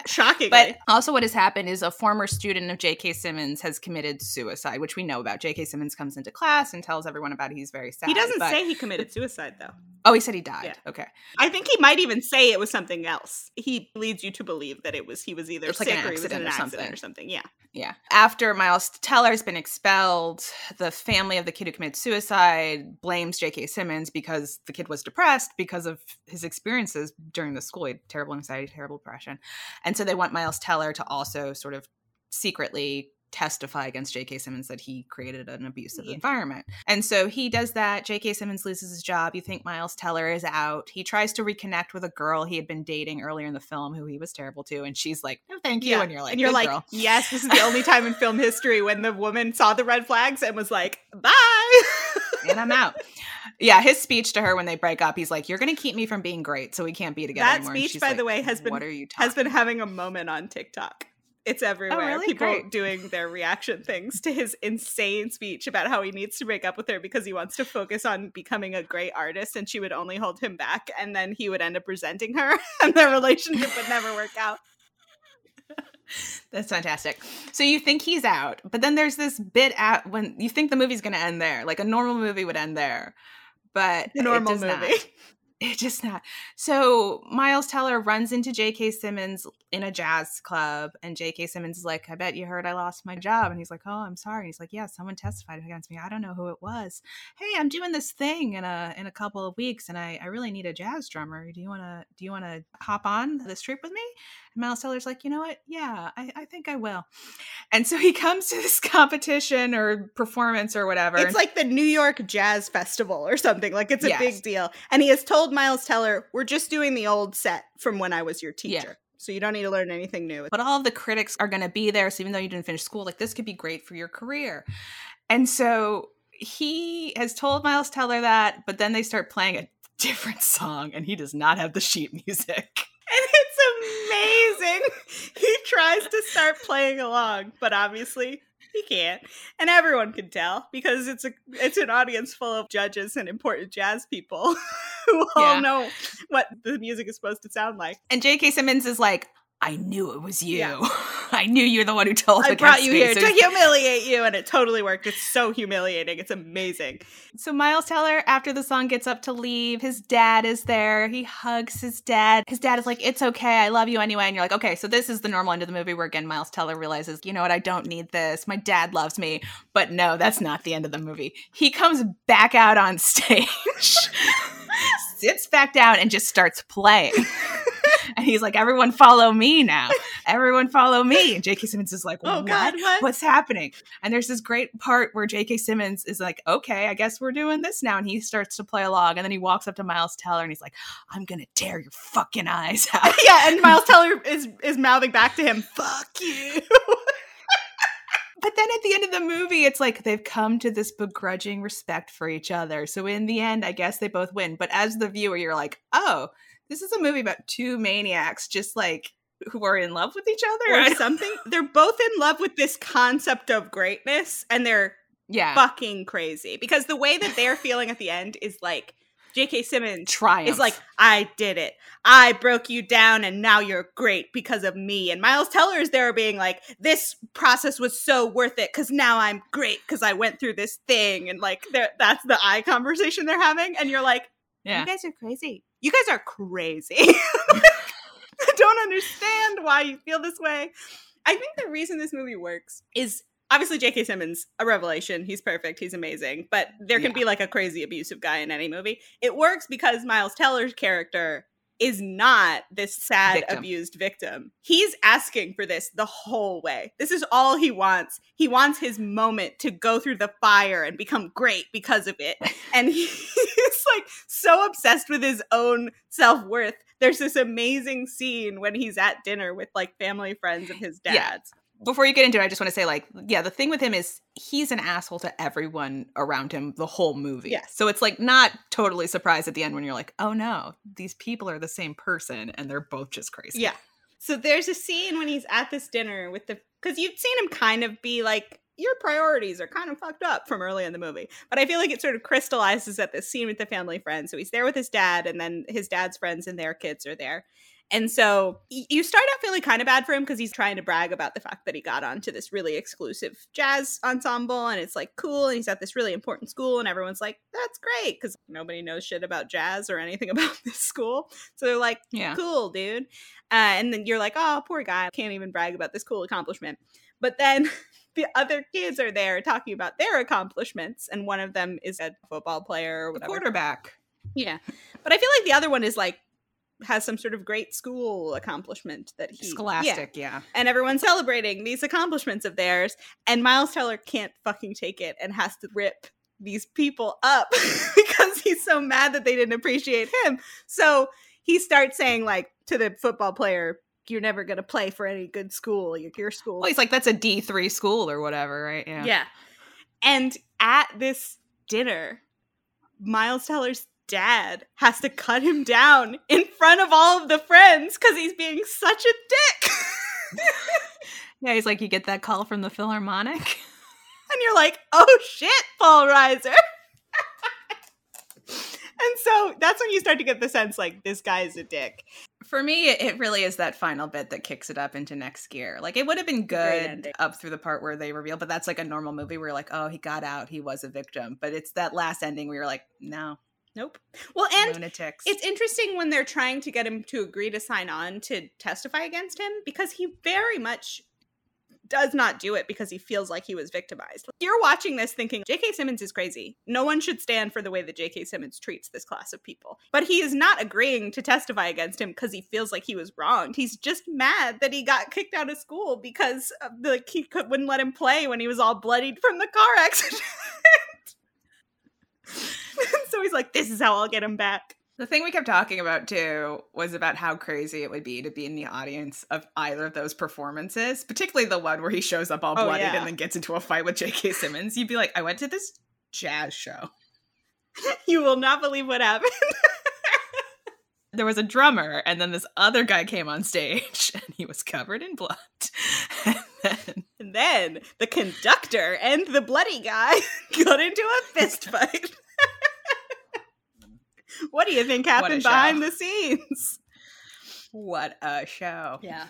(laughs) Shockingly. but also, what has happened is a former student of J.K. Simmons has committed suicide, which we know about. J.K. Simmons comes into class and tells everyone about it. He's very sad. he doesn't but- say he committed suicide though. Oh, he said he died. Yeah. Okay. I think he might even say it was something else. He leads you to believe that it was he was either like sick an or he was in an accident or accident something. or something. Yeah. Yeah. After Miles Teller's been expelled, the family of the kid who committed suicide blames J.K. Simmons because the kid was depressed because of his experiences during the school. He had terrible anxiety, terrible depression. And so they want Miles Teller to also sort of secretly testify against J.K. Simmons that he created an abusive Yeah. environment. And so he does that. J.K. Simmons loses his job. You think Miles Teller is out. He tries to reconnect with a girl he had been dating earlier in the film who he was terrible to. And she's like, no, thank you. And you're like, and you're like, girl." (laughs) yes, this is the only time in (laughs) film history when the woman saw the red flags and was like, bye. (laughs) and I'm out. Yeah, his speech to her when they break up, he's like, "You're going to keep me from being great, so we can't be together that anymore." Speech, by like, the way, has been "What are you talking?" has been having a moment on TikTok. It's oh, everywhere. really? People Great. doing their reaction things to his insane speech about how he needs to break up with her because he wants to focus on becoming a great artist and she would only hold him back and then he would end up resenting her (laughs) and their relationship would never work out. (laughs) That's fantastic. So you think he's out, but then there's this bit at when you think the movie's going to end there, like a normal movie would end there, but it Normal does not. movie. (laughs) It just not. So Miles Teller runs into J.K. Simmons in a jazz club, and J.K. Simmons is like, "I bet you heard I lost my job," and he's like, "Oh, I'm sorry." he's like, "Yeah, someone testified against me. I don't know who it was. Hey, I'm doing this thing in a in a couple of weeks, and I I really need a jazz drummer. Do you wanna do you wanna hop on this trip with me?" And Miles Teller's like, "You know what? Yeah, I I think I will." And so he (laughs) comes to this competition or performance or whatever. It's like the New York Jazz Festival or something. Like it's a Yes. big deal. And he has told Miles Teller, "We're just doing the old set from when I was your Yeah. So you don't need to learn anything new." but all of the critics are going to be there. So even though you didn't finish school, like this could be great for your career. And so he has told Miles Teller that, but then they start playing a (laughs) different song and he does not have the sheet music. (laughs) And it's amazing. He tries to start playing along, but obviously he can't. And everyone can tell because it's a it's an audience full of judges and important jazz people (laughs) who all Yeah. know what the music is supposed to sound like. And J.K. Simmons is like, I knew it was you. Yeah. (laughs) I knew you're the one who told I brought you me." here to humiliate you, and it totally worked. It's so humiliating. It's amazing. So Miles Teller, after the song gets up to leave, his dad is there. He hugs his dad. His dad is like, "It's okay, I love you anyway." And you're like, "Okay, so this is the normal end of the movie where again Miles Teller realizes, you know what, I don't need this. My dad loves me." But no, that's not the end of the movie. He comes back out on (laughs) stage, (laughs) sits back down, and just starts playing. (laughs) and he's like, "Everyone follow me now. (laughs) Everyone follow me." And J.K. Simmons is like, Oh "What? God, what? What's happening?" And there's this great part where J.K. Simmons is like, "Okay, I guess we're doing this now," and he starts to play along, and then he walks up to Miles Teller and he's like, "I'm gonna tear your fucking eyes out." (laughs) yeah, and Miles Teller is is mouthing back to him, "Fuck you." But then at the end of the movie, it's like they've come to this begrudging respect for each other. So in the end, I guess they both win. But as the viewer, you're like, oh, this is a movie about two maniacs just like who are in love with each other. Or (laughs) something. They're both in love with this concept of greatness, and they're yeah. fucking crazy because the way that they're feeling at the end is like J.K. Simmons Triumph. is like, I did it. I broke you down and now you're great because of me. And Miles Teller is there being like, this process was so worth it because now I'm great because I went through this thing. And like, that's the eye conversation they're having. And you're like, yeah. you guys are crazy. You guys are crazy. (laughs) I don't understand why you feel this way. I think the reason this movie works is obviously J.K. Simmons, a revelation. He's perfect. He's amazing. But there can Yeah. be like a crazy abusive guy in any movie. It works because Miles Teller's character is not this sad Victim. abused victim. He's asking for this the whole way. This is all he wants. He wants his moment to go through the fire and become great because of it. And he's (laughs) like so obsessed with his own self-worth. There's this amazing scene when he's at dinner with like family friends of his Yeah. dad's. Before you get into it, I just want to say, like, yeah, the thing with him is he's an asshole to everyone around him the whole movie. Yes. So it's like not totally surprised at the end when you're like, oh no, these people are the same person and they're both just crazy. Yeah. So there's a scene when he's at this dinner with the because you've seen him kind of be like your priorities are kind of fucked up from early in the movie. But I feel like it sort of crystallizes at this scene with the family friends. So he's there with his dad, and then his dad's friends and their kids are there. And so you start out feeling kind of bad for him because he's trying to brag about the fact that he got onto this really exclusive jazz ensemble and it's like cool. And he's at this really important school, and everyone's like, that's great because nobody knows shit about jazz or anything (laughs) about this school. So they're like, Yeah. cool, dude. Uh, and then you're like, oh, poor guy, can't even brag about this cool accomplishment. But then (laughs) the other kids are there talking about their accomplishments, and one of them is a football player or The whatever. quarterback. Yeah, but I feel like the other one is like has some sort of great school accomplishment that he yeah. Scholastic, yeah. And everyone's celebrating these accomplishments of theirs, and Miles Teller can't fucking take it and has to rip these people up (laughs) because he's so mad that they didn't appreciate him. So he starts saying like to the football player, "You're never gonna play for any good school. Your, your school." Well, he's like, that's a D3 school or whatever, right? Yeah. yeah. And at this dinner, Miles Teller's dad has to cut him down in front of all of the friends because he's being such a dick. (laughs) Yeah, he's like, you get that call from the Philharmonic? (laughs) and you're like, oh shit, Paul Reiser. (laughs) and so that's when you start to get the sense like this guy is a dick. For me, it- it really is that final bit that kicks it up into next gear. Like, it would have been good up through the part where they reveal, but that's like a normal movie where you're like, oh, he got out, he was a victim. But it's that last ending where you're like, no, Nope. Well, and lunatics. it's interesting when they're trying to get him to agree to sign on to testify against him because he very much does not do it because he feels like he was victimized. You're watching this thinking J.K. Simmons is crazy. No one should stand for the way that J.K. Simmons treats this class of people. But he is not agreeing to testify against him because he feels like he was wronged. He's just mad that he got kicked out of school because the he could, wouldn't let him play when he was all bloodied from the car accident. (laughs) (laughs) so he's like, "This is how I'll get him back." The thing we kept talking about too was about how crazy it would be to be in the audience of either of those performances, particularly the one where he shows up all Oh, bloodied yeah. and then gets into a fight with J.K. Simmons. You'd be like, I went to this jazz show. (laughs) You will not believe what happened. (laughs) There was a drummer, and then this other guy came on stage, and he was covered in blood. and then And then the conductor and the bloody guy got into a fist fight. (laughs) what do you think happened behind the scenes? what a show! Yeah.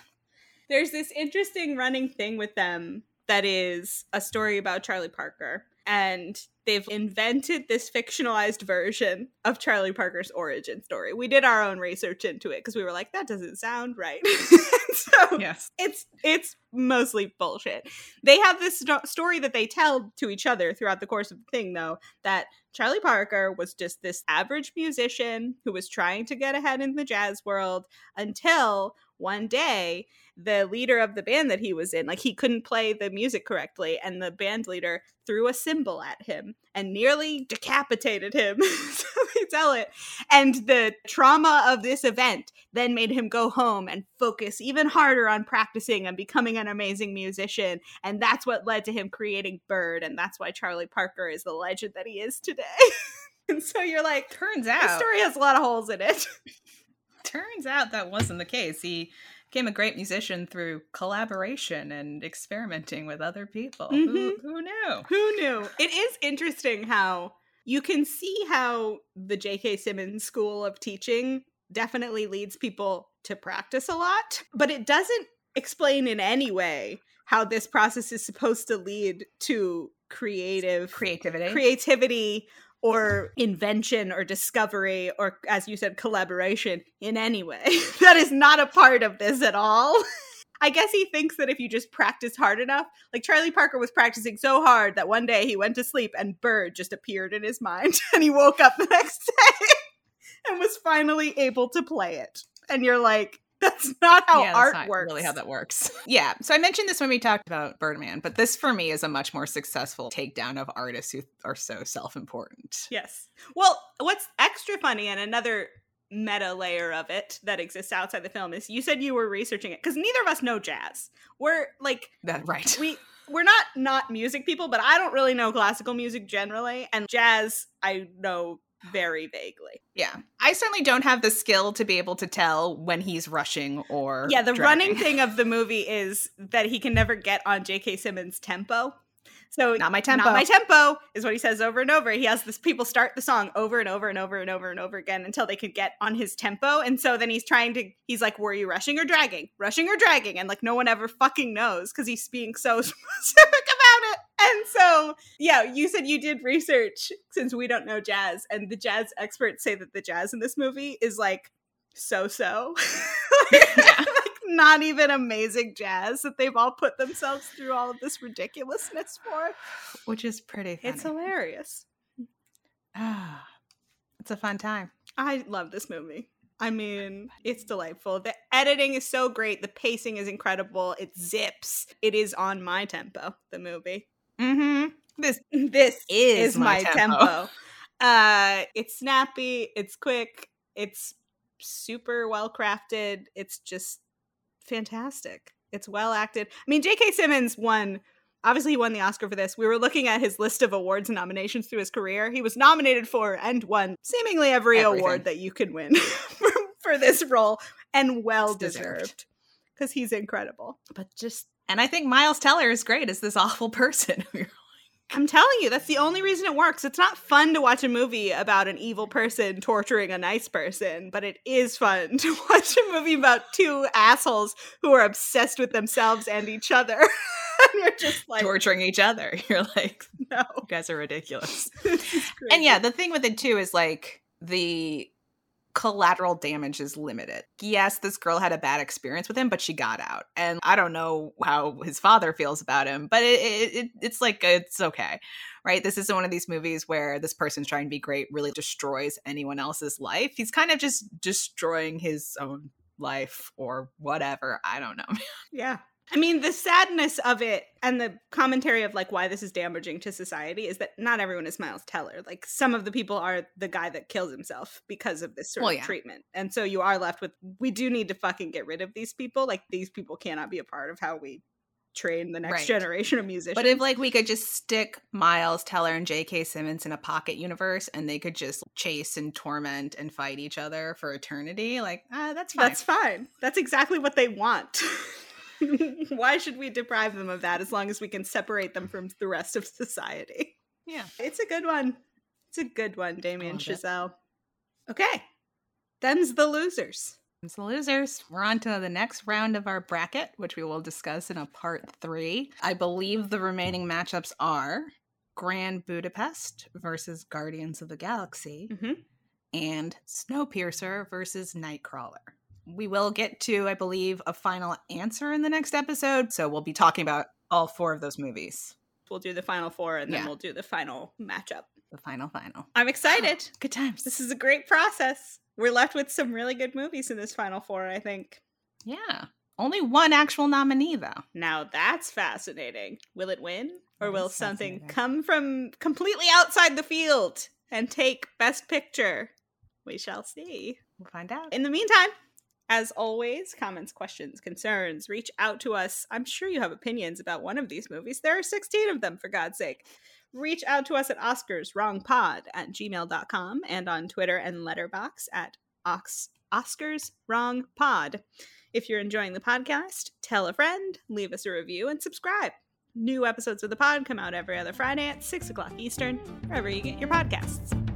There's this interesting running thing with them that is a story about Charlie Parker. And they've invented this fictionalized version of Charlie Parker's origin story. We did our own research into it because we were like, that doesn't sound right. (laughs) so Yes. it's it's mostly bullshit. They have this sto- story that they tell to each other throughout the course of the thing, though, that Charlie Parker was just this average musician who was trying to get ahead in the jazz world until one day the leader of the band that he was in like he couldn't play the music correctly and the band leader threw a cymbal at him and nearly decapitated him. (laughs) So they tell it. And the trauma of this event then made him go home and focus even harder on practicing and becoming an amazing musician. And that's what led to him creating bird and that's why charlie parker is the legend that he is today. (laughs) And so you're like Turns out, story has a lot of holes in it. (laughs) Turns out that wasn't the case. He became a great musician through collaboration and experimenting with other people. Who, Mhm. who knew? Who knew? It is interesting how you can see how the J.K. Simmons school of teaching definitely leads people to practice a lot, but it doesn't explain in any way how this process is supposed to lead to creative Creativity. creativity or invention or discovery or, as you said, collaboration in any way. (laughs) that is not a part of this at all. (laughs) I guess he thinks that if you just practice hard enough, like Charlie Parker was practicing so hard that one day he went to sleep and Bird just appeared in his mind (laughs) and he woke up the next day and was finally able to play it. And you're like, that's not how yeah, that's art not works. Really, how that works? Yeah. So I mentioned this when we talked about Birdman, but this for me is a much more successful takedown of artists who are so self-important. Yes. Well, what's extra funny and another meta layer of it that exists outside the film is you said you were researching it because neither of us know jazz. We're like That right. we we're not not music people, but I don't really know classical music generally, and jazz I know very vaguely. Yeah. I certainly don't have the skill to be able to tell when he's rushing or Yeah, the dragging. running thing of the movie is that he can never get on J.K. Simmons' tempo. So Not my tempo. Not my tempo is what he says over and over. He has this people start the song over and over and over and over and over again until they can get on his tempo. And so then he's trying to he's like, Were you rushing or dragging? Rushing or dragging? And like no one ever fucking knows because he's being so (laughs) specific. And so yeah, you said you did research since we don't know jazz, and the jazz experts say that the jazz in this movie is like so so. (laughs) (laughs) like not even amazing jazz that they've all put themselves through all of this ridiculousness for. which is pretty funny. It's hilarious. Ah, it's a fun time. I love this movie. I mean, it's delightful. The editing is so great. The pacing is incredible. It zips. It is on my tempo, the movie. Mm-hmm. This (laughs) This Is is, my my, tempo. tempo. (laughs) Uh it's snappy, it's quick, it's super well crafted. It's just fantastic. It's well acted. I mean, J.K. Simmons won obviously he won the Oscar for this. We were looking at his list of awards and nominations through his career. He was nominated for and won seemingly every Everything. award that you can win (laughs) for, for this role, and well It's deserved. deserved because he's incredible. But just, and I think Miles Teller is great as this (laughs) awful person. (laughs) I'm telling you, that's the only reason it works. It's not fun to watch a movie about an evil person torturing a nice person, but it is fun (laughs) to watch a movie about two assholes who are obsessed with themselves and each other. and you're just like, torturing each other. You're like, no. you guys are ridiculous. And yeah, the thing with it too is like the collateral damage is limited. Yes, this girl had a bad experience with him, but she got out. And I don't know how his father feels about him, but it, it, it it's like it's okay. Right? This isn't one of these movies where this person's trying to be great really destroys anyone else's life. He's kind of just destroying his own life or whatever. I don't know. (laughs) Yeah. I mean, the sadness of it and the commentary of like why this is damaging to society is that not everyone is Miles Teller. Like some of the people are the guy that kills himself because of this sort Well, of yeah. treatment. And so you are left with we do need to fucking get rid of these people. Like these people cannot be a part of how we train the next Right. generation of musicians. But if like we could just stick Miles Teller and J.K. Simmons in a pocket universe and they could just chase and torment and fight each other for eternity, like ah, that's fine. that's fine. That's exactly what they want. (laughs) (laughs) Why should we deprive them of that as long as we can separate them from the rest of society? yeah. It's a good one. It's a good one, Damien it. Chazelle. Okay. Them's the losers. The losers. We're on to the next round of our bracket, which we will discuss in a part three. I believe the remaining matchups are Grand Budapest versus Guardians of the Galaxy Mm-hmm. and Snowpiercer versus Nightcrawler. We will get to, I believe, a final answer in the next episode. So we'll be talking about all four of those movies. We'll do the final four and then Yeah. we'll do the final matchup. The final, final. I'm excited. (gasps) Good times. This is a great process. We're left with some really good movies in this final four, I think. yeah. Only one actual nominee, though. Now that's fascinating. Will it win? Or That will something come from completely outside the field and take Best Picture? We shall see. We'll find out. In the meantime, as always, comments, questions, concerns, reach out to us. I'm sure you have opinions about one of these movies. There are 16 of them, for God's sake. Reach out to us at OscarsWrongPod at gmail.com and on Twitter and Letterboxd at Ox- OscarsWrongPod. If you're enjoying the podcast, tell a friend, leave us a review, and subscribe. New episodes of the pod come out every other Friday at 6 o'clock Eastern, wherever you get your podcasts.